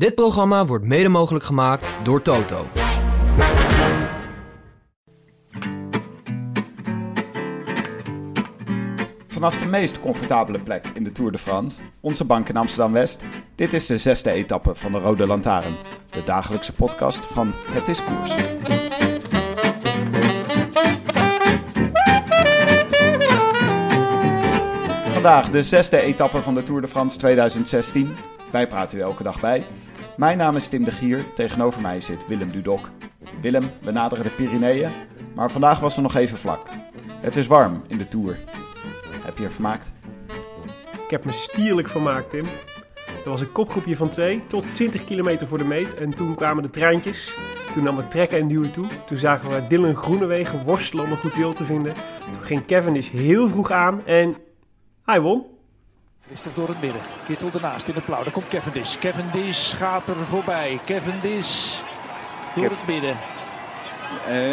Dit programma wordt mede mogelijk gemaakt door Toto. Vanaf de meest comfortabele plek in de Tour de France, onze bank in Amsterdam-West. Dit is de zesde etappe van de Rode Lantaarn. De dagelijkse podcast van Het is Koers. Vandaag de zesde etappe van de Tour de France 2016. Wij praten u elke dag bij. Mijn naam is Tim de Gier, tegenover mij zit Willem Dudok. Willem, we naderen de Pyreneeën, maar vandaag was er nog even vlak. Het is warm in de Tour. Heb je je vermaakt? Ik heb me stierlijk vermaakt, Tim. Er was een kopgroepje van twee tot 20 kilometer voor de meet. En toen kwamen de treintjes. Toen nam het trekken en duwen toe. Toen zagen we Dylan Groenewegen worstelen om een goed wiel te vinden. Toen ging Cavendish heel vroeg aan en hij won. Christophe door het midden. Kittel ernaast in het blauw. Daar komt Cavendish. Cavendish gaat er voorbij. Cavendish door het midden.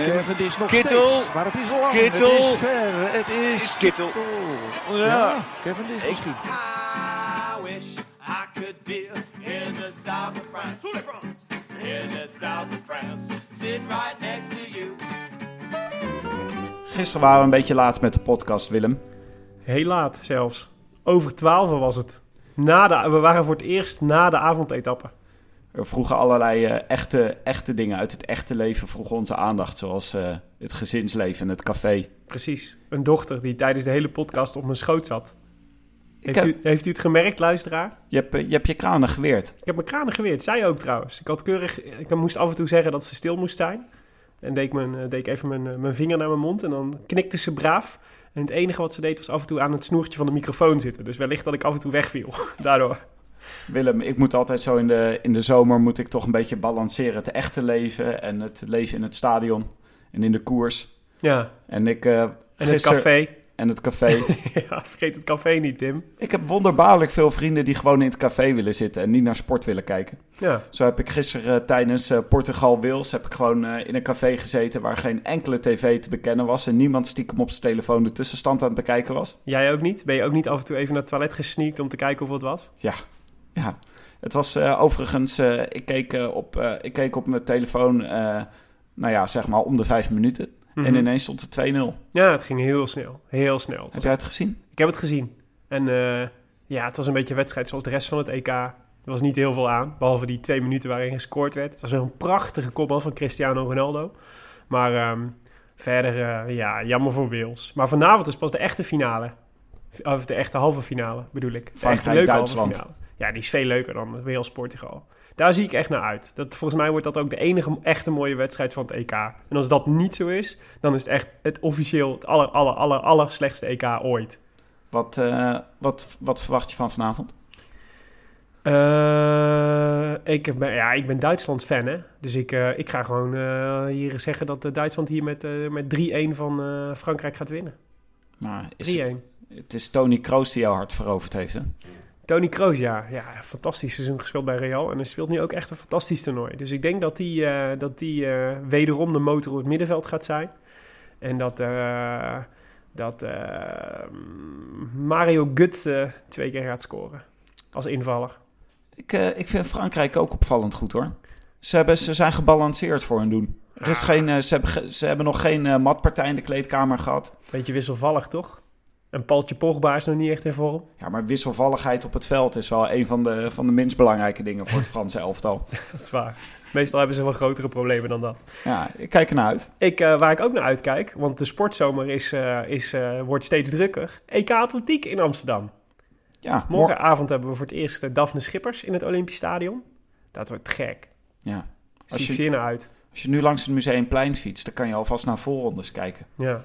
Cavendish nog Kittel. steeds. Maar het is lang. Kittel. Het is ver. Het is, is Kittel. Ja. Ja. Cavendish misschien. I wish I could be in the south of France. In the south of France. Sitting right next to you. Gisteren waren we een beetje laat met de podcast, Willem. Heel laat zelfs. Over 12 was het. Na de, we waren voor het eerst na de avondetappe. We vroegen allerlei eh, echte, echte dingen uit het echte leven, vroegen onze aandacht, zoals eh, het gezinsleven en het café. Precies. Een dochter die tijdens de hele podcast op mijn schoot zat. Heeft, heb, u, heeft u het gemerkt, luisteraar? je, hebt, eh, je hebt je kranen geweerd. Ik heb mijn kranen geweerd. Zij ook trouwens. Ik had keurig... Ik moest af en toe zeggen dat ze stil moest zijn. En deed ik, mijn, deed ik even mijn, mijn vinger naar mijn mond. En dan knikte ze braaf. En het enige wat ze deed was af en toe aan het snoertje van de microfoon zitten. Dus wellicht dat ik af en toe wegviel. Daardoor. Willem, ik moet altijd zo in de, in de zomer moet ik toch een beetje balanceren. Het echte leven en het leven in het stadion en in de koers. Ja. En ik... eh, En het café. En het café. ja, vergeet het café niet, Tim. ik heb wonderbaarlijk veel vrienden die gewoon in het café willen zitten en niet naar sport willen kijken. Ja. Zo heb ik gisteren eh, tijdens eh, Portugal-Wils heb ik gewoon eh, in een café gezeten waar geen enkele tv te bekennen was en niemand stiekem op zijn telefoon de tussenstand aan het bekijken was. Jij ook niet? Ben je ook niet af en toe even naar het toilet gesneakt om te kijken hoeveel het was? Ja, ja. Het was overigens, ik, keek, op, ik keek op mijn telefoon, nou ja, zeg maar om de vijf minuten. En Mhm. ineens stond het 2-0. Ja, het ging heel snel. Heel snel. Heb jij het gezien? Ik heb het gezien. En eh, ja, het was een beetje een wedstrijd zoals de rest van het EK. Er was niet heel veel aan, behalve die twee minuten waarin gescoord werd. Het was wel een prachtige kopbal van Cristiano Ronaldo. Maar ehm, verder, eh, ja, jammer voor Wales. Maar vanavond is pas de echte finale. Of de echte halve finale, bedoel ik. De echte leuke halve finale. Ja, die is veel leuker dan Wales-Portugal. Daar zie ik echt naar uit. Dat, volgens mij wordt dat ook de enige echte mooie wedstrijd van het EK. En als dat niet zo is, dan is het echt het officieel het aller, aller, aller, aller slechtste EK ooit. Wat, eh, wat, wat verwacht je van vanavond? Eh, ik, ben, ja, ik ben Duitsland-fan, hè. Dus ik, eh, ik ga gewoon hier zeggen dat Duitsland hier met, met 3-1 van Frankrijk gaat winnen. 3-1. Nou, is het, het is Tony Kroos die jouw hart veroverd heeft, hè? Tony Kroos, ja. ja. Fantastisch seizoen gespeeld bij Real. En hij speelt nu ook echt een fantastisch toernooi. Dus ik denk dat hij eh, dat die, eh, wederom de motor op het middenveld gaat zijn. En dat, eh, dat Mario Götze twee keer gaat scoren. Als invaller. Ik, ik vind Frankrijk ook opvallend goed, hoor. Ze, hebben, ze zijn gebalanceerd voor hun doen. Er is Ah. geen, ze, hebben, ze hebben nog geen matpartij in de kleedkamer gehad. Beetje wisselvallig, toch? En Paultje Pogba is nog niet echt in vorm. Ja, maar wisselvalligheid op het veld is wel een van de, van de minst belangrijke dingen voor het Franse elftal. Dat is waar. Meestal hebben ze wel grotere problemen dan dat. Ja, ik kijk ernaar uit. Ik, eh, waar ik ook naar uitkijk, want de sportzomer is, eh, is, eh, wordt steeds drukker. EK Atletiek in Amsterdam. Ja, morgen. Morgenavond hebben we voor het eerst Daphne Schippers in het Olympisch Stadion. Dat wordt gek. Ja. Zie Als ik je, zin naar uit. als je nu langs het Museumplein fietst, dan kan je alvast naar voorrondes kijken. Ja,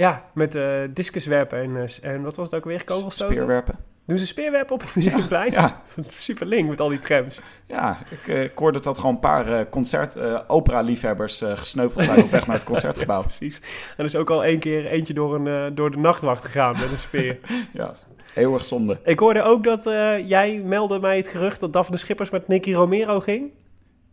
ja met eh discuswerpen en, eh, en wat was het ook weer? Kogelstoten? Speerwerpen. Doen ze speerwerp op het Museumplein? Ja. Super link met al die trams. Ja, ik, eh, ik hoorde dat gewoon een paar eh, concert, opera-liefhebbers gesneuveld zijn op weg naar het concertgebouw. Precies. En er is ook al één keer eentje door, een, door de nachtwacht gegaan met een speer. Ja, eeuwig zonde. Ik hoorde ook dat jij meldde mij het gerucht dat Daphne Schippers met Nicky Romero ging.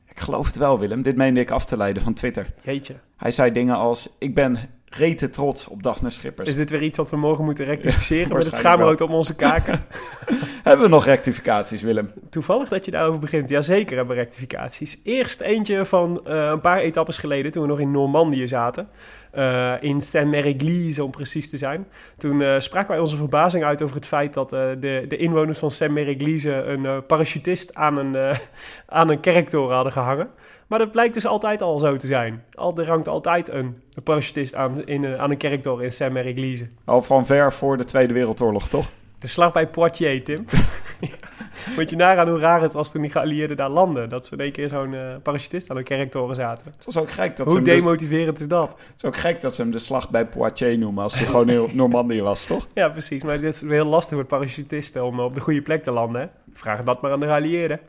Ik geloof het wel, Willem. Dit meende ik af te leiden van Twitter. Jeetje. Hij zei dingen als, ik ben rete trots op Daphne Schippers. Is dit weer iets wat we morgen moeten rectificeren met het schaamrood om onze kaken? Hebben we nog rectificaties, Willem? Toevallig dat je daarover begint. Jazeker hebben we rectificaties. Eerst eentje van eh, een paar etappes geleden, toen we nog in Normandië zaten. Eh, in Saint-Mère-Église, om precies te zijn. Toen eh, spraken wij onze verbazing uit over het feit dat de, de inwoners van Saint-Mère-Église een parachutist aan een, aan een kerktoren hadden gehangen. Maar dat blijkt dus altijd al zo te zijn. Al, er hangt altijd een, een parachutist aan, in, een- aan een kerktoren in Saint-Mère-Église. Al van ver voor de Tweede Wereldoorlog, toch? De slag bij Poitiers, Tim. Moet je nagaan hoe raar het was toen die geallieerden daar landden. Dat ze in één keer zo'n eh, parachutist aan een kerktoren zaten. Het was ook gek dat, ze Hoe dus- demotiverend is dat? het is ook gek dat ze hem de slag bij Poitiers noemen als hij gewoon in Normandië was, toch? Ja, precies. Maar dit is heel lastig voor parachutisten om op de goede plek te landen. Hè? Vraag dat maar aan de geallieerden.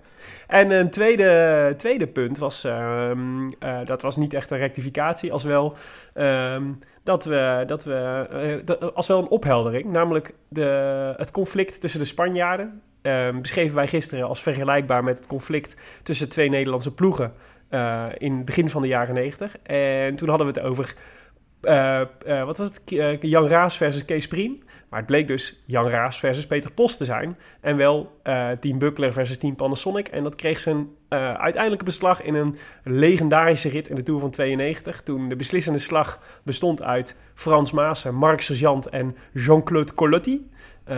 En een tweede, tweede punt was, ehm, eh, dat was niet echt een rectificatie, als wel, ehm, dat we, dat we eh, dat- als wel een opheldering. Namelijk de, het conflict tussen de Spanjaarden. ehm, beschreven wij gisteren als vergelijkbaar met het conflict tussen twee Nederlandse ploegen eh, in het begin van de jaren 90. En toen hadden we het over eh, eh, wat was het? Eh, Jan Raas versus Kees Priem. Maar het bleek dus Jan Raas versus Peter Post te zijn. En wel Team Buckler versus Team Panasonic. En dat kreeg zijn uiteindelijke beslag in een legendarische rit in de Tour van 92. Toen de beslissende slag bestond uit Frans Maassen, Mark Sergeant en Jean-Claude Colotti.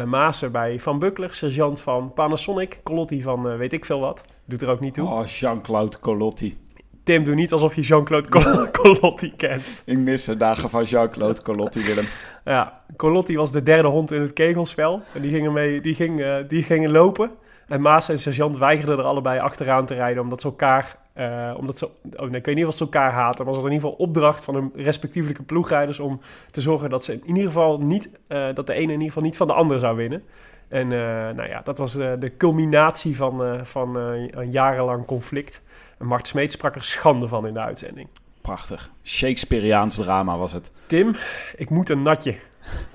Maassen bij Van Buckler, Sergeant van Panasonic, Colotti van weet ik veel wat. Doet er ook niet toe. Oh, Jean-Claude Colotti. Tim, doe niet alsof je Jean-Claude Col- Colotti kent. Ik mis de dagen van Jean-Claude Colotti, Willem. Ja, Colotti was de derde hond in het kegelspel. En die gingen, mee, die ging, eh, die gingen lopen. En Maas en Sergeant weigerden er allebei achteraan te rijden... omdat ze elkaar... eh, omdat ze, oh nee, ik weet niet of ze elkaar haten... maar ze hadden in ieder geval opdracht van hun respectievelijke ploegrijders... om te zorgen dat, ze in ieder geval niet, eh, dat de ene in ieder geval niet van de andere zou winnen. En nou ja, dat was de culminatie van, van een jarenlang conflict. En Mart Smeet sprak er schande van in de uitzending. Prachtig. Shakespeareaans drama was het. Tim, ik moet een natje.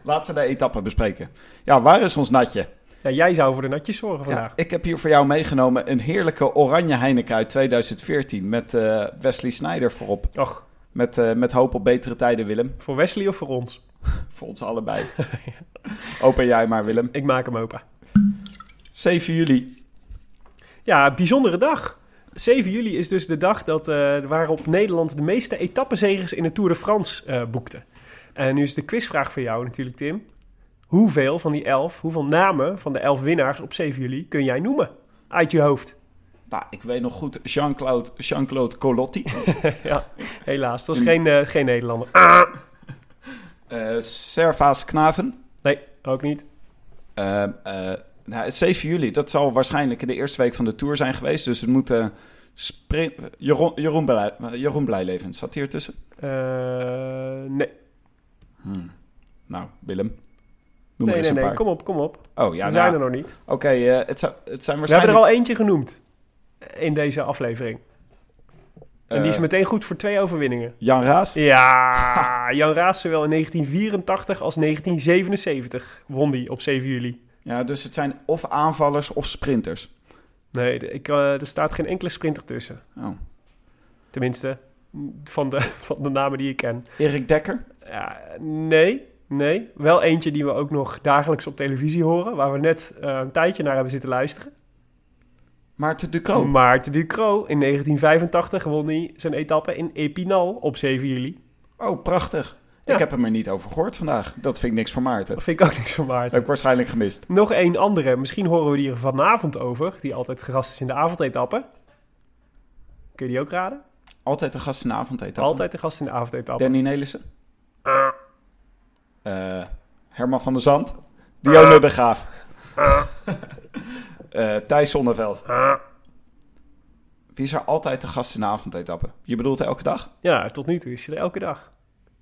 Laten we de etappe bespreken. Ja, waar is ons natje? Ja, jij zou voor de natjes zorgen Ja, vandaag. ik heb hier voor jou meegenomen een heerlijke oranje Heineken uit 2014 met eh, Wesley Snyder voorop. Och, Met, eh, met hoop op betere tijden, Willem. voor Wesley of voor ons? Voor ons allebei. Open jij maar, Willem. Ik maak hem open. 7 juli. Ja, bijzondere dag. 7 juli is dus de dag dat, eh, waarop Nederland de meeste etappenzegers in de Tour de France eh, boekte. En nu is de quizvraag voor jou natuurlijk, Tim. Hoeveel van die elf, hoeveel namen van de elf winnaars op 7 juli kun jij noemen? Uit je hoofd. Nou, ik weet nog goed Jean-Claude Jean Colotti. ja, helaas. Het was geen, eh, geen Nederlander. Eh Servaas Knaven. Nee, ook niet. Eh, nou, het 7 juli, dat zal waarschijnlijk in de eerste week van de Tour zijn geweest. Dus het moet... eh, Jeroen, Jeroen, Blij, Jeroen Blijleven, zat hier tussen? Eh, nee, Nou, Willem. Noem nee, nee. Kom op, kom op. Oh, ja, We zijn nou, er nog niet. Oké, eh, het, het zijn We hebben waarschijnlijk... er al eentje genoemd in deze aflevering. En die is eh, meteen goed voor twee overwinningen. Jan Raas. Ja, Jan Raas zowel in 1984 als 1977 won die op 7 juli. Ja, dus het zijn of aanvallers of sprinters. Nee, ik, eh, er staat geen enkele sprinter tussen. Oh. Tenminste, van de, van de namen die ik ken. Erik Dekker. Ja, nee, nee. Wel eentje die we ook nog dagelijks op televisie horen. Waar we net eh, een tijdje naar hebben zitten luisteren. Maarten Ducro. Maarten Ducro. In 1985 won hij zijn etappe in Epinal op 7 juli. Oh, prachtig. Ja. Ik heb hem er niet over gehoord vandaag. Dat vind ik niks voor Maarten. Dat vind ik ook niks Dat Maarten. heb ik waarschijnlijk gemist. Nog één andere. Misschien horen we die er vanavond over. Die altijd gast is in de avondetappe. Kun je die ook raden? Altijd de gast in de avondetappe. Altijd de gast in de avondetappe. Danny Nelissen. Ah. Eh, Herman van der Zand. Dionne de Graaf. Eh, Thijs Zonneveld. Ah. Wie is er altijd de gast in de avondetappe? Je bedoelt elke dag? Ja, tot nu toe is hij er elke dag.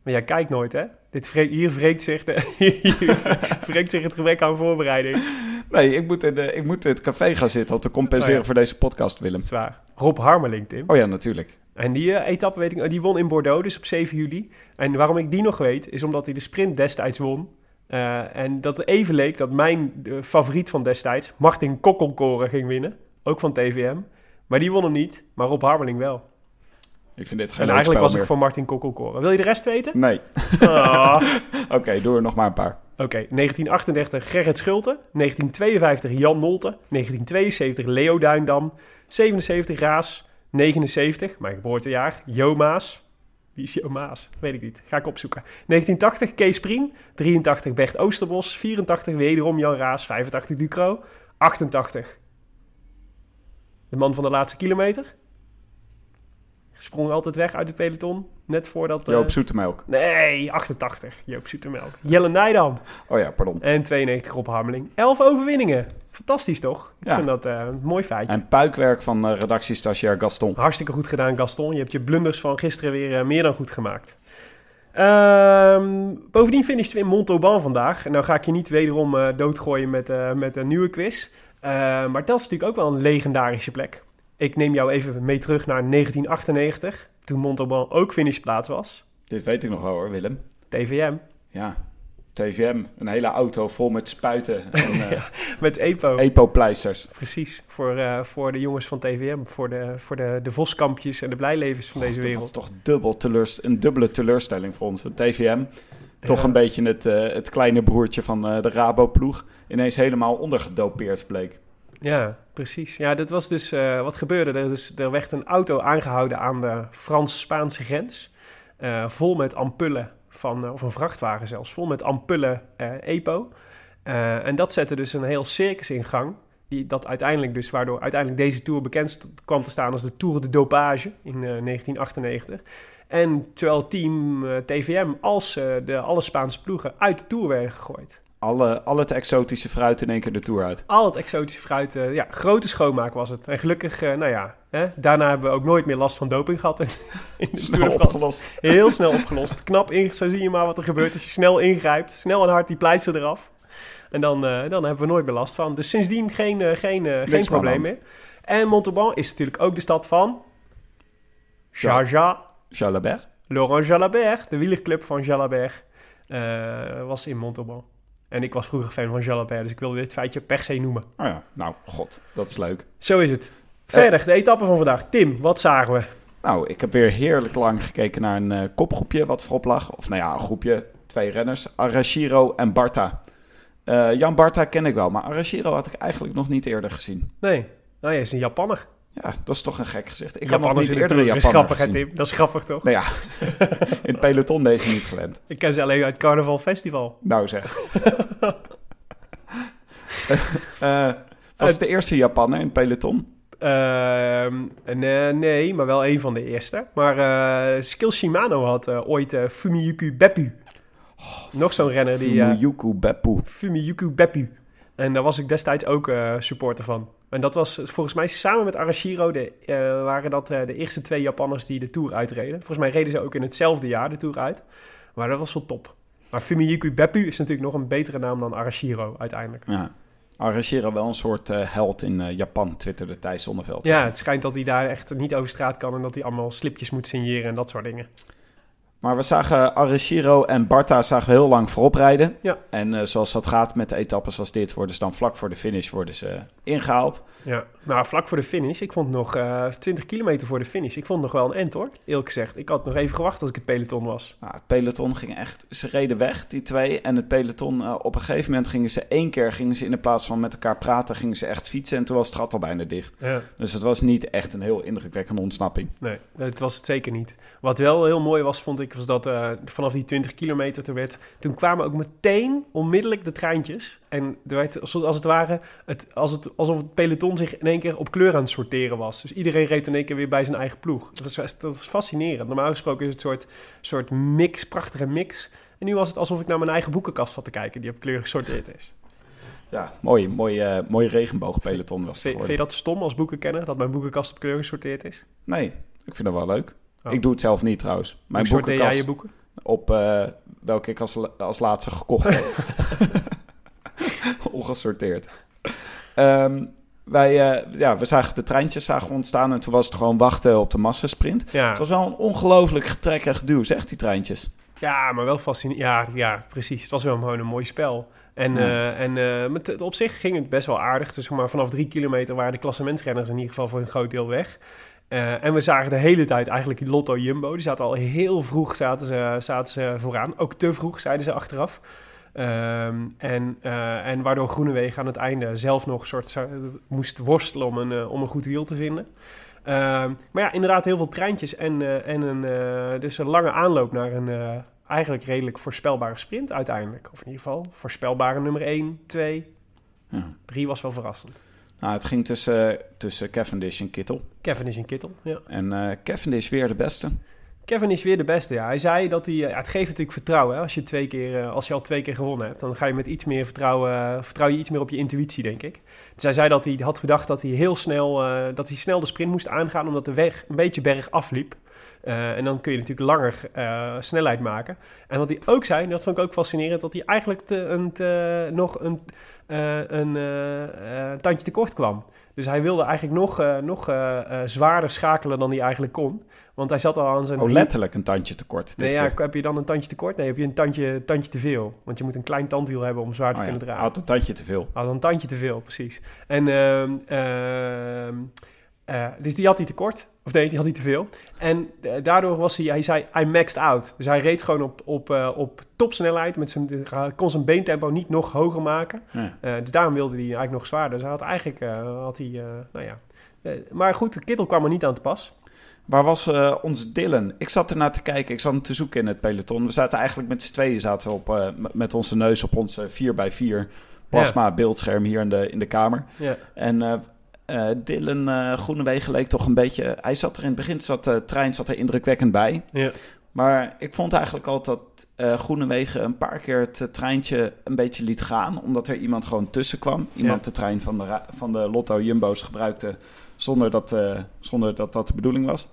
Maar jij kijkt nooit, hè? Dit wre- hier wreekt zich, de, hier wreekt zich het gebrek aan voorbereiding. Nee, ik moet, in de, ik moet in het café gaan zitten om te compenseren Oh ja. voor deze podcast, Willem. Dat is waar. Rob Harmeling, Tim. Oh ja, natuurlijk. En die eh, etappe weet ik, die won in Bordeaux, dus op 7 juli. En waarom ik die nog weet, is omdat hij de sprint destijds won. Eh, en dat het even leek dat mijn favoriet van destijds, Martin Kokkelkoren, ging winnen. Ook van TVM. Maar die won hem niet, maar Rob Harmeling wel. Ik vind dit geen En eigenlijk was ik voor Martin Kokkelkoren. Wil je de rest weten? Nee. Ah. Oké, doe er nog maar een paar. Oké, 1938 Gerrit Schulte, 1952 Jan Nolte, 1972 Leo Duindam, 77 Raas, 79, mijn geboortejaar, Jo Maas. Wie is Jo Maas? Weet ik niet, ga ik opzoeken. 1980 Kees Prien, 83 Bert Oosterbos, 84 wederom Jan Raas, 85 Ducro, 88 de man van de laatste kilometer. Sprong altijd weg uit het peloton, net voordat... eh, Joop Zoetemelk. Nee, 88. Joop Zoetemelk. Jelle Nijdam. Oh ja, pardon. En 92 Rob Harmeling. 11 overwinningen. Fantastisch toch? Ik Ja. vind dat eh, een mooi feitje. En puikwerk van uh, redactiestagiair Gaston. Hartstikke goed gedaan, Gaston. Je hebt je blunders van gisteren weer eh, meer dan goed gemaakt. Ehm, bovendien finishten we in Montauban vandaag. En nou ga ik je niet wederom eh, doodgooien met, eh, met een nieuwe quiz. Eh, maar dat is natuurlijk ook wel een legendarische plek. Ik neem jou even mee terug naar 1998. Toen Montauban ook finishplaats was. Dit weet ik nog wel hoor, Willem. TVM. Ja, TVM. Een hele auto vol met spuiten en uh, Met EPO. EPO-pleisters. Precies, voor, uh, voor de jongens van TVM, voor de, voor de, de voskampjes en de blijlevens van deze wereld. Dat was toch dubbel teleurst een dubbele teleurstelling voor ons. TVM, toch ja. een beetje het, uh, het kleine broertje van de Rabo-ploeg, ineens helemaal ondergedopeerd bleek. Ja, precies. Ja, dat was dus uh, wat gebeurde. Er, dus, er werd een auto aangehouden aan de Frans-Spaanse grens, vol met ampullen van, of een vrachtwagen zelfs, vol met ampullen EPO. Uh, en dat zette dus een heel circus in gang. Die, dat uiteindelijk dus, waardoor uiteindelijk deze Tour bekend kwam te staan als de Tour de Dopage in uh, 1998. En terwijl team TVM als de alle Spaanse ploegen uit de Tour werden gegooid. Alle, al het exotische fruit in één keer de Tour uit. Al het exotische fruit, uh, ja, grote schoonmaak was het. En gelukkig, nou ja, hè, daarna hebben we ook nooit meer last van doping gehad in, in de snel opgelost. Heel snel opgelost. Knap, in, zo zie je maar wat er gebeurt als je snel ingrijpt. Snel en hard die pleister eraf. En dan, uh, dan hebben we nooit meer last van. Dus sindsdien geen, geen, geen probleem meer. En Montauban is natuurlijk ook de stad van... Jaja. Jalabert. Laurent Jalabert, de wielerclub van Jalabert, was in Montauban. En ik was vroeger fan van Jalabert, dus ik wilde dit feitje per se noemen. Oh ja, nou, god, dat is leuk. Zo is het. Verder, de etappe van vandaag. Tim, wat zagen we? Nou, ik heb weer heerlijk lang gekeken naar een uh, kopgroepje wat voorop lag. Of nou ja, een groepje, twee renners. Arashiro en Barta. Uh, Jan Barta ken ik wel, maar Arashiro had ik eigenlijk nog niet eerder gezien. Nee, nou, hij is een Japanner. Ja, dat is toch een gek gezicht. Ik Japaners had nog niet eerder een Dat is grappig, hè. Tim? Dat is grappig, toch? Nou ja, in het peloton deze niet gewend. Ik ken ze alleen uit Carnaval Festival. Nou zeg. uh, was het de eerste Japanner in het peloton? Uh, nee, nee, maar wel een van de eerste. Maar uh, Skill Shimano had uh, ooit Fumiyuki Beppu. Oh, Nog zo'n renner die... Fumiyuki Beppu. Fumiyuki Beppu. En daar was ik destijds ook supporter van. En dat was volgens mij samen met Arashiro... De, waren dat de eerste twee Japanners die de Tour uitreden. Volgens mij reden ze ook in hetzelfde jaar de Tour uit. Maar dat was wel top. Maar Fumiyuki Beppu is natuurlijk nog een betere naam dan Arashiro uiteindelijk. Ja. Arashiro wel een soort uh, held in Japan, twitterde Thijs Zonneveld. Ja, het schijnt dat hij daar echt niet over straat kan... en dat hij allemaal slipjes moet signeren en dat soort dingen. Maar we zagen Arashiro en Barta zagen heel lang voorop rijden. Ja. En uh, zoals dat gaat met de etappes als dit, worden ze dan vlak voor de finish worden ze ingehaald. Ja, nou vlak voor de finish. Ik vond nog uh, 20 kilometer voor de finish. Ik vond nog wel een end hoor, eerlijk gezegd. Ik had nog even gewacht als ik het peloton was. Nou, het peloton ging echt, ze reden weg, die twee. En het peloton, uh, op een gegeven moment gingen ze één keer, gingen ze in de plaats van met elkaar praten, gingen ze echt fietsen. En toen was het gat al bijna dicht. Ja. Dus het was niet echt een heel indrukwekkende ontsnapping. Nee, het was het zeker niet. Wat wel heel mooi was, vond ik, was dat uh, vanaf die 20 kilometer toen werd, toen kwamen ook meteen onmiddellijk de treintjes. En er werd, als het ware, het, als het, alsof het peloton zich in één keer op kleur aan het sorteren was. Dus iedereen reed in één keer weer bij zijn eigen ploeg. Dat was, dat was fascinerend. Normaal gesproken is het een soort, soort mix, prachtige mix. En nu was het alsof ik naar mijn eigen boekenkast zat te kijken, die op kleur gesorteerd is. Ja, mooi, mooi, uh, mooi regenboogpeloton was het vind, vind je dat stom als boekenkenner, dat mijn boekenkast op kleur gesorteerd is? Nee, ik vind dat wel leuk. Oh. Ik doe het zelf niet trouwens. Mijn Hoe jij je boeken? Op uh, welke ik als, als laatste gekocht heb. Ongesorteerd. Ehm, wij, eh, ja, we zagen de treintjes zagen ontstaan en toen was het gewoon wachten op de massasprint. Ja. Het was wel een ongelooflijk getrek en geduw, zegt die treintjes. Ja, maar wel fascinerend. Ja, ja, precies. Het was wel gewoon een mooi spel. En, Ja. eh, en met, op zich ging het best wel aardig. Dus zeg maar vanaf drie kilometer waren de klassementsrenners in ieder geval voor een groot deel weg. Eh, en we zagen de hele tijd eigenlijk Lotto Jumbo. Die zaten al heel vroeg zaten ze, zaten ze vooraan. Ook te vroeg, zeiden ze achteraf. Ehm, en, eh, en waardoor Groenewegen aan het einde zelf nog een soort moest worstelen om een, eh, om een goed wiel te vinden. Ehm, maar ja, inderdaad heel veel treintjes en, en een, dus een lange aanloop naar een eigenlijk redelijk voorspelbare sprint uiteindelijk. Of in ieder geval voorspelbare nummer 1, 2, Ja. 3 was wel verrassend. Nou, het ging tussen, tussen Cavendish en Kittel. Kevin is in Kittel, ja. En eh Cavendish weer de beste. Kevin is weer de beste, ja. Hij zei dat hij... eh, ja, het geeft natuurlijk vertrouwen, hè. Als je, twee keer, eh, als je al twee keer gewonnen hebt, dan ga je met iets meer vertrouwen... vertrouw je iets meer op je intuïtie, denk ik. Dus hij zei dat hij had gedacht dat hij heel snel... dat hij snel de sprint moest aangaan, omdat de weg een beetje berg afliep. En dan kun je natuurlijk langer snelheid maken. En wat hij ook zei, en dat vond ik ook fascinerend... dat hij eigenlijk te, een, te- nog een, een eh, eh, tandje tekort kwam. Dus hij wilde eigenlijk nog, eh, nog eh, eh, zwaarder schakelen dan hij eigenlijk kon. Want hij zat al aan zijn... Oh, letterlijk een tandje tekort. Nee, ja, heb je dan een tandje tekort? Nee, heb je een tandje, tandje te veel. Want je moet een klein tandwiel hebben om zwaar te Oh, ja. kunnen dragen. Had een tandje te veel. Had een tandje te veel, precies. En eh, dus die had hij tekort. Of nee, die had hij te veel. En eh, daardoor was hij, hij zei, I maxed out. Dus hij reed gewoon op, op, eh, op topsnelheid. Met zijn, kon zijn beentempo niet nog hoger maken. Dus daarom wilde hij eigenlijk nog zwaarder. Dus hij had eigenlijk, had hij, nou ja. Maar goed, de kittel kwam er niet aan te pas. Waar was onze Dylan? Ik zat ernaar te kijken. Ik zat hem te zoeken in het peloton. We zaten eigenlijk met z'n tweeën zaten we op, met onze neus op onze 4x4 plasma beeldscherm hier in de, in de kamer. Ja. En eh, Dylan eh Groenewegen leek toch een beetje... Hij zat er in het begin, zat de trein zat er indrukwekkend bij. Ja. Maar ik vond eigenlijk al dat eh Groenewegen een paar keer het eh, treintje een beetje liet gaan. Omdat er iemand gewoon tussen kwam. Iemand Ja. de trein van de, van de Lotto Jumbo's gebruikte zonder dat, eh, zonder dat dat de bedoeling was.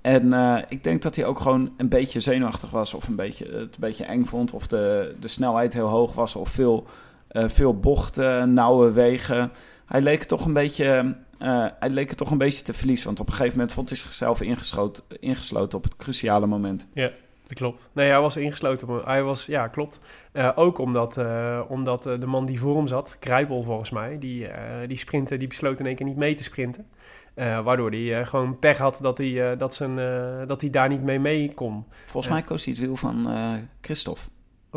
En eh, ik denk dat hij ook gewoon een beetje zenuwachtig was. Of een beetje, het een beetje eng vond. Of de, de snelheid heel hoog was. Of veel, eh, veel bochten, nauwe wegen. Hij leek toch een beetje... eh, hij leek het toch een beetje te verliezen. Want op een gegeven moment vond hij zichzelf ingesloten, op het cruciale moment. Dat klopt. Nee, hij was ingesloten. maar Hij was, ja, klopt. Eh, ook omdat, eh, omdat de man die voor hem zat, Krijbel volgens mij, die, die sprintte, die besloot in één keer niet mee te sprinten. Waardoor hij gewoon pech had dat hij, dat, zijn, dat hij daar niet mee mee kon. Volgens Ja. mij koos hij het wiel van Christophe.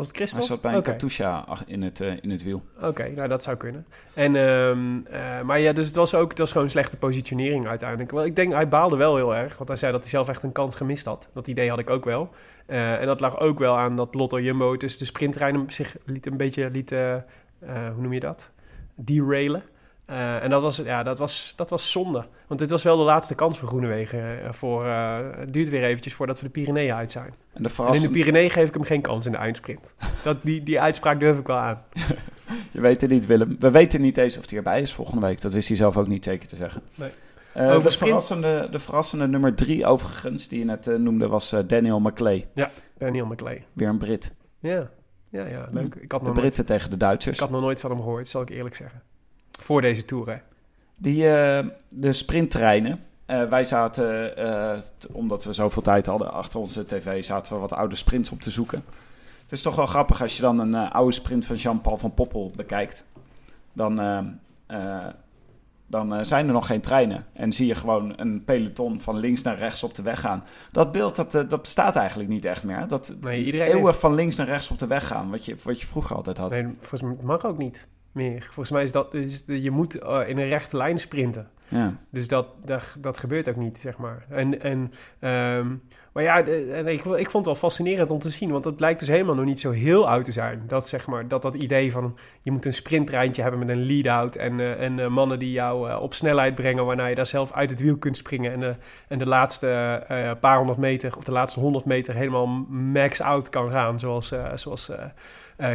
Was het Hij Christophe? zat bij een. Katusha in het, eh, in het wiel. Oké, nou dat zou kunnen. En, ehm, eh, maar ja, dus het was ook het was gewoon een slechte positionering uiteindelijk. Wel, ik denk, hij baalde wel heel erg, want hij zei dat hij zelf echt een kans gemist had. Dat idee had ik ook wel. Eh, en dat lag ook wel aan dat Lotto Jumbo dus de sprinttrein zich liet een beetje, liet, hoe noem je dat? Derailen. Eh, en dat was, ja, dat, was, dat was zonde. Want dit was wel de laatste kans voor Groenewegen. eh, voor, eh, het duurt weer eventjes voordat we de Pyreneeën uit zijn. En de En in de Pyreneeën geef ik hem geen kans in de eindsprint. Dat, die, die uitspraak durf ik wel aan. je weet het niet, Willem. We weten niet eens of hij erbij is volgende week. Dat wist hij zelf ook niet zeker te zeggen. Nee. Over de, verrassende, de verrassende nummer drie overigens, die je net noemde, was Daniel McClay. Daniel McLeay. Weer een Brit. Ja, ja, ja leuk. Ik had, De nooit, Britten tegen de Duitsers. ik had nog nooit van hem gehoord, zal ik eerlijk zeggen. Voor deze tour, hè. Die, eh, de sprinttreinen. Eh, wij zaten, eh, omdat we zoveel tijd hadden achter onze tv, zaten we wat oude sprints op te zoeken. Het is toch wel grappig als je dan een oude sprint van Jean-Paul van Poppel bekijkt. Dan, dan zijn er nog geen treinen. En zie je gewoon een peloton van links naar rechts op de weg gaan. Dat beeld dat, dat bestaat eigenlijk niet echt meer. Dat Nee, iedereen eeuwig heeft- van links naar rechts op de weg gaan. Wat je, wat je vroeger altijd had. Nee, volgens mij mag ook niet meer. Volgens mij is dat... Is, je moet eh, in een rechte lijn sprinten. Ja. Dus dat, dat, dat gebeurt ook niet, zeg maar. En, en, ehm, maar ja, de- en ik, ik vond het wel fascinerend om te zien, want het lijkt dus helemaal nog niet zo heel oud te zijn. Dat zeg maar, dat, dat idee van je moet een sprinttreintje hebben met een lead-out en, eh, en eh, mannen die jou op snelheid brengen, waarna je daar zelf uit het wiel kunt springen en, de en de laatste paar honderd meter of de laatste honderd meter helemaal max-out kan gaan, zoals, zoals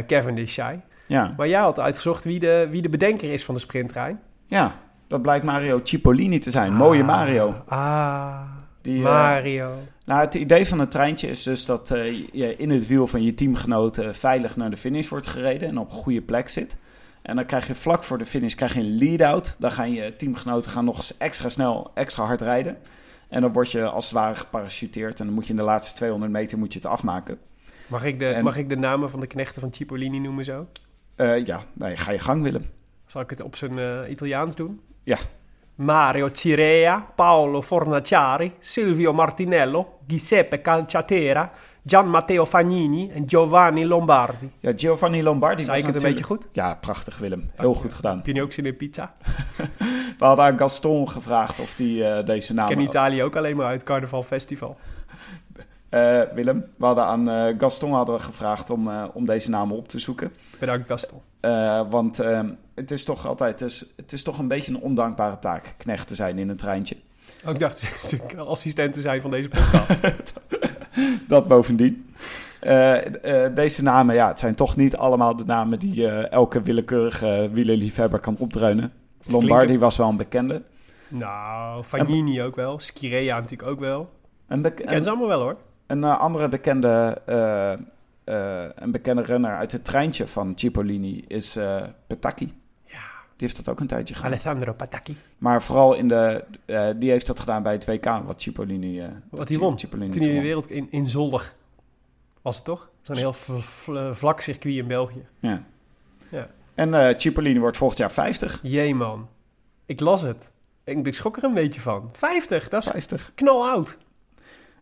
Cavendish zei. Ja. Maar jij had uitgezocht wie de, wie de bedenker is van de sprinttrein. ja, dat blijkt Mario Cipollini te zijn. Mooie Mario. Ah, Die, eh, Mario. Nou, het idee van het treintje is dus dat eh, je in het wiel van je teamgenoten veilig naar de finish wordt gereden en op een goede plek zit. En dan krijg je vlak voor de finish krijg je een lead-out. Dan gaan je teamgenoten gaan nog eens extra snel, extra hard rijden. En dan word je als het ware geparachuteerd. En dan moet je in de laatste 200 meter moet je het afmaken. Mag ik, de, En- mag ik de namen van de knechten van Cipollini noemen zo? Eh, ja, nee, ga je gang, Willem. Zal ik het op zijn eh, Italiaans doen? Ja. Mario Cirea, Paolo Fornaciari, Silvio Martinello, Giuseppe Calciatera, Gian Matteo Fagnini en Giovanni Lombardi. Ja, Giovanni Lombardi Zei was ik het een beetje goed? Ja, prachtig Willem. Heel goed gedaan. Heb je nu ook zin in pizza? We hadden aan Gaston gevraagd of die eh, deze naam... Ik ken Italië ook alleen maar uit Carnaval Festival. Eh, Willem, we hadden aan eh, Gaston hadden we gevraagd om, eh, om deze namen op te zoeken. Bedankt Gaston. Want eh, het is toch altijd... Het is, het is toch een beetje een ondankbare taak, knecht te zijn in een treintje. Ook ik dacht assistent te zijn van deze podcast. Dat bovendien. Deze namen, ja, het zijn toch niet allemaal de namen die elke willekeurige wielerliefhebber kan opdreunen. Lombardi was wel een bekende. nou, Fagnini ook wel. Schirea natuurlijk ook wel. Een, bek- ken ze allemaal wel hoor. Een eh, andere bekende, eh, eh, een bekende renner uit het treintje van Cipollini is Petacchi. Ja. Die heeft dat ook een tijdje gedaan. Alessandro Patacchi. Maar vooral in de, die heeft dat gedaan bij het WK, wat Cipollini, eh, Wat hij won. Cipollini Toen hij de wereld in, in Zolder was het toch? Zo'n heel vlak circuit in België. Ja. Ja. En eh Cipollini wordt volgend jaar 50. Jee man. Ik las het. Ik, ik schrok er een beetje van. 50, dat is 50. knaloud.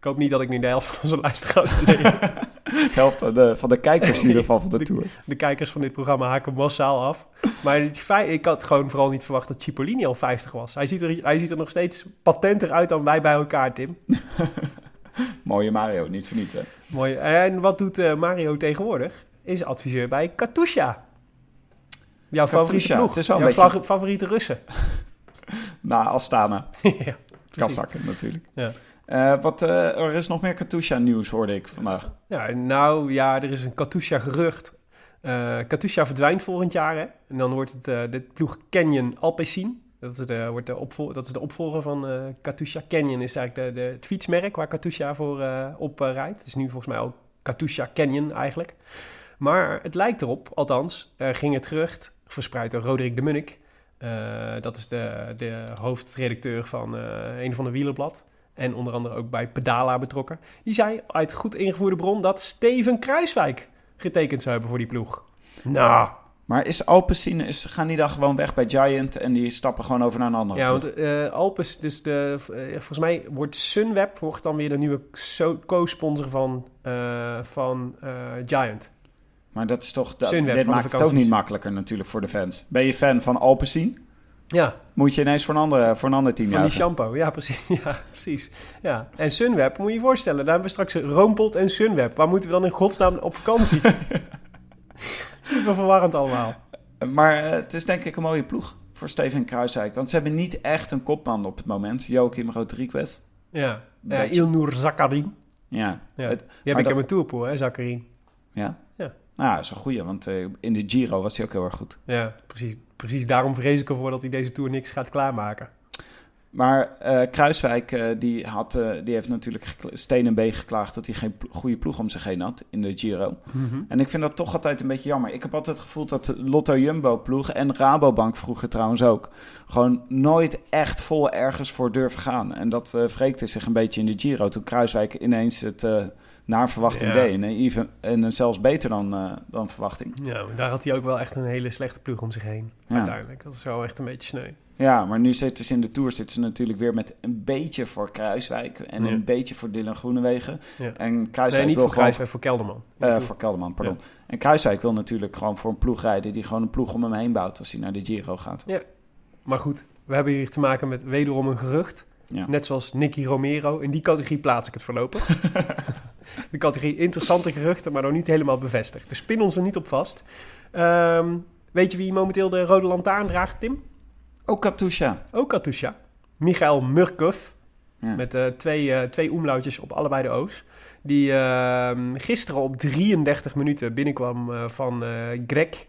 Ik hoop niet dat ik nu de helft van onze luisteraars... Nee, De helft van de, van de kijkers in ieder geval van de De- Tour. de kijkers van dit programma haken massaal af. Maar ik had gewoon vooral niet verwacht dat Cipollini al 50 was. Hij ziet er, hij ziet er nog steeds patenter uit dan wij bij elkaar, Tim. Mooie Mario, niet hè. Mooi. En wat doet eh, Mario tegenwoordig? Is adviseur bij Katusha. Jouw favoriete Katusha, ploeg. is wel een Jouw beetje- favoriete Russen. Na Astana, ja. Kazakken natuurlijk. Ja. Eh, wat, eh, er is nog meer Katusha nieuws hoorde ik vandaag. Ja, nou ja, er is een Katusha gerucht. Eh Katusha verdwijnt volgend jaar. En dan wordt het de ploeg Canyon Alpecin. Dat is de, wordt de, opvol dat is de opvolger van Katusha. Canyon is eigenlijk de, de, het fietsmerk waar Katusha voor op rijdt. Het is nu volgens mij ook Katusha Canyon eigenlijk. Maar het lijkt erop, althans, ging het gerucht, verspreid door Roderick de Munnik. Dat is de, de hoofdredacteur van een van de wielerblad. En onder andere ook bij Pedala betrokken. Die zei uit goed ingevoerde bron dat Steven Kruiswijk getekend zou hebben voor die ploeg. Nou, Maar is Alpecin, is, gaan die dan gewoon weg bij Giant en die stappen gewoon over naar een andere ja, ploeg? want Alpes, dus de, eh, volgens mij wordt Sunweb wordt dan weer de nieuwe so- co-sponsor van, eh, van Giant. Maar dat is toch, dat, Sunweb dit maakt het ook niet makkelijker natuurlijk voor de fans. Ben je fan van Alpecin? Ja, Moet je ineens voor een, andere, voor een ander team van die juichen. shampoo. Ja, precies. Ja, precies. Ja. En Sunweb, moet je je voorstellen, daar hebben we straks Roompot en Sunweb. Waar moeten we dan in godsnaam op vakantie? Super verwarrend allemaal. Maar eh, het is denk ik een mooie ploeg voor Steven Kruiswijk. Want ze hebben niet echt een kopman op het moment. Joachim Rodriguez. Ja, ja Beetje- Ilnur Zakarin. Ja. Ja. Het- Die heb ik dat- in mijn tourpool, hè, Zakarin. ja. Nou, dat is een goeie, want eh, in de Giro was hij ook heel erg goed. Ja, precies, precies daarom vrees ik ervoor dat hij deze Tour niks gaat klaarmaken. Maar eh, Kruiswijk, eh, die, had, die heeft natuurlijk steen en been geklaagd dat hij geen goede ploeg om zich heen had in de Giro. En ik vind dat toch altijd een beetje jammer. Ik heb altijd het gevoel dat de Lotto Jumbo ploeg en Rabobank vroeger trouwens ook... gewoon nooit echt vol ergens voor durven gaan. En dat wreekte zich een beetje in de Giro toen Kruiswijk ineens het naar verwachting Ja. deed. En, even, en zelfs beter dan, eh, dan verwachting. Ja, daar had hij ook wel echt een hele slechte ploeg om zich heen. Ja. Uiteindelijk. Dat is wel echt een beetje sneu. Ja, maar nu zitten ze in de Tour zitten ze natuurlijk weer met een beetje voor Kruiswijk... en Ja. een beetje voor Dylan Groenewegen. Ja. En Kruiswijk Nee, niet wil voor Kruiswijk, voor Kelderman. Eh, voor Kelderman, pardon. En Kruiswijk wil natuurlijk gewoon voor een ploeg rijden... die gewoon een ploeg om hem heen bouwt als hij naar de Giro gaat. Maar goed, we hebben hier te maken met wederom een gerucht. Ja. Net zoals Nicky Romero. In die categorie plaats ik het voorlopig. de categorie interessante geruchten, maar nog niet helemaal bevestigd. Dus pin ons er niet op vast. Ehm, weet je wie momenteel de rode lantaarn draagt, Tim? Ook Katusha. Ook Katusha. Michael Murkov. Ja. Met eh, twee, eh, twee omlautjes op allebei de O's. Die ehm, gisteren op 33 minuten binnenkwam eh, van Greg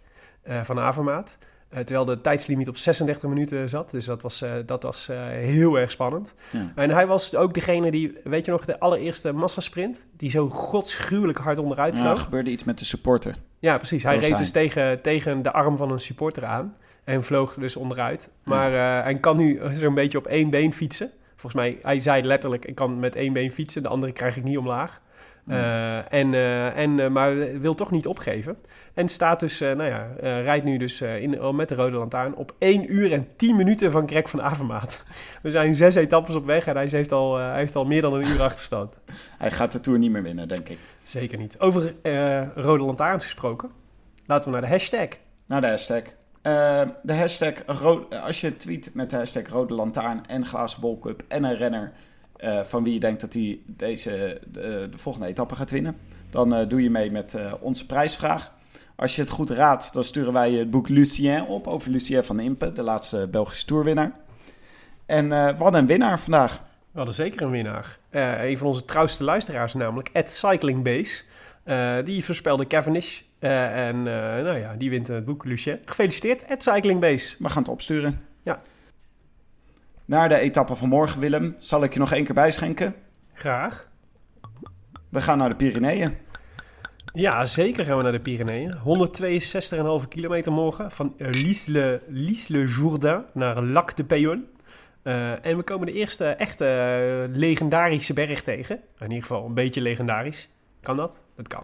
van Avermaat. Eh, terwijl de tijdslimiet op 36 minuten zat. Dus dat was, eh, dat was eh, heel erg spannend. Ja. En hij was ook degene die, weet je nog, de allereerste massasprint... die zo godsgruwelijk hard onderuit Ja, vloog. er gebeurde iets met de supporter. Ja, precies. Hij reed dus tegen, tegen de arm van een supporter aan. En vloog dus onderuit. Maar hij kan nu zo'n beetje op één been fietsen. Volgens mij, hij zei letterlijk, ik kan met één been fietsen. De andere krijg ik niet omlaag. Eh, en, eh, en, eh, maar wil toch niet opgeven. En staat dus, nou ja, rijdt nu dus in, met de rode lantaarn op 1 uur en 10 minuten van Greg van Avermaat. We zijn zes etappes op weg en hij heeft al, hij heeft al meer dan een uur achterstand. Hij gaat de Tour niet meer winnen, denk ik. Zeker niet. Over rode lantaarns gesproken. Laten we naar de hashtag. Naar de hashtag. De hashtag, als je tweet met de hashtag Rode Lantaarn en Glazen Bol Cup en een renner eh, van wie je denkt dat hij deze, de, de volgende etappe gaat winnen, dan eh, doe je mee met eh, onze prijsvraag. Als je het goed raadt, dan sturen wij je het boek Lucien op over Lucien van Impe, de laatste Belgische Tourwinnaar. En eh wat een winnaar vandaag. We hadden zeker een winnaar. Een van onze trouwste luisteraars namelijk, at Cyclingbase. Die voorspelde Cavendish. Eh, en nou ja, die wint het boek Lucien. Gefeliciteerd, at Cyclingbase. We gaan het opsturen. Ja. Naar de etappe van morgen, Willem, zal ik je nog één keer bijschenken. Graag. We gaan naar de Pyreneeën. Ja, zeker gaan we naar de Pyreneeën. 162,5 kilometer morgen van Lisle, Lisle Jourdain naar Lac de Payon. Eh, en we komen de eerste echte eh, legendarische berg tegen. In ieder geval een beetje legendarisch. Kan dat? Dat kan.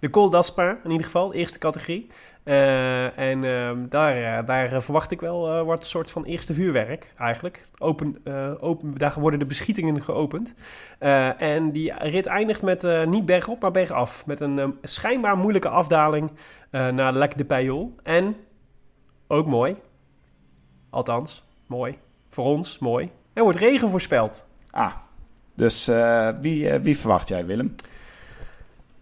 De Col d'Aspin in ieder geval, eerste categorie. Eh, en ehm, daar, eh, daar eh, verwacht ik wel wat een soort van eerste vuurwerk eigenlijk. Open, open, daar worden de beschietingen geopend. En die rit eindigt met niet bergop, maar bergaf. Met een eh, schijnbaar moeilijke afdaling naar Lac de Paillol. En ook mooi. Althans, mooi. Voor ons, mooi. Er wordt regen voorspeld. Ah, dus wie, wie verwacht jij, Willem?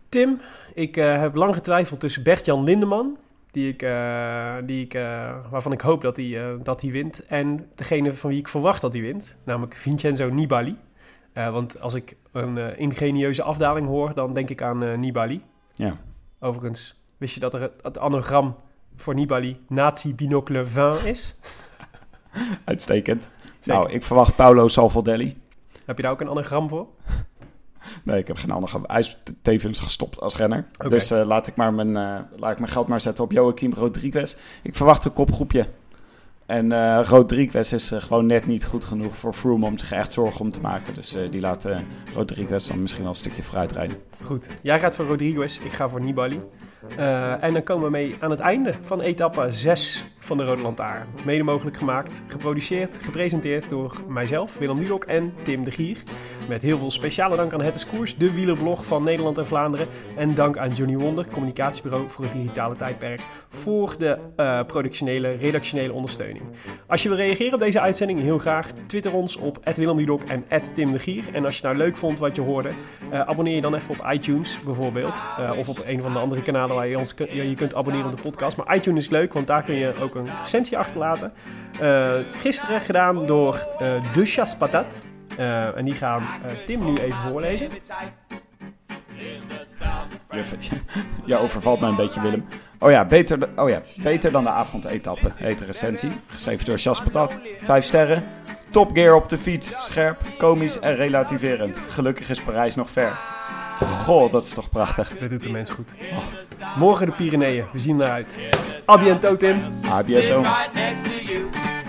Tim, ik heb lang getwijfeld tussen Bert-Jan Lindeman, die ik, eh, die ik, eh, waarvan ik hoop dat hij, eh, dat hij wint, en degene van wie ik verwacht dat hij wint, namelijk Vincenzo Nibali. Want als ik een ingenieuze afdaling hoor, dan denk ik aan Nibali. Ja. Overigens, wist je dat er het, het anagram voor Nibali Nazi Binocle 20 is? Uitstekend. Zeker. Nou, ik verwacht Paolo Salvadelli. Heb je daar ook een anagram voor? Nee, ik heb geen andere. Hij is tevens gestopt als renner. Dus eh, laat, ik maar mijn, eh, laat ik mijn geld maar zetten op Joaquim Rodriguez. Ik verwacht een kopgroepje. En eh Rodriguez is gewoon net niet goed genoeg voor Froome om zich echt zorgen om te maken. Dus die laat Rodriguez dan misschien wel een stukje vooruit rijden. Goed. Jij gaat voor Rodriguez, ik ga voor Nibali. Eh, en dan komen we mee aan het einde van etappe 6 van de Rode Lantaarn. Mede mogelijk gemaakt, geproduceerd, gepresenteerd door mijzelf, Willem Dudok en Tim de Gier. Met heel veel speciale dank aan Het is de wielerblog van Nederland en Vlaanderen. En dank aan Johnny Wonder, communicatiebureau voor het digitale tijdperk, voor de eh, productionele, redactionele ondersteuning. Als je wil reageren op deze uitzending, heel graag. Twitter ons op Willem Dudok en Tim de Gier. En als je nou leuk vond wat je hoorde, eh, abonneer je dan even op iTunes bijvoorbeeld. Of op een van de andere kanalen waar je ja, je kunt abonneren op de podcast. Maar iTunes is leuk, want daar kun je ook een recensie achterlaten. Eh, gisteren gedaan door eh De Chas. Eh, en die gaan eh, Tim nu even voorlezen. Je overvalt mij een beetje, Willem. Oh ja, beter, oh ja, beter dan de avondetappe, heet de recensie. Geschreven door Jas Patat. Vijf sterren. Top gear op de fiets. Scherp, komisch en relativerend. Gelukkig is Parijs nog ver. Goh, dat is toch prachtig. Dat doet de mens goed. Morgen de Pyreneeën. We zien eruit. A bientôt, Tim. A bientôt. right next to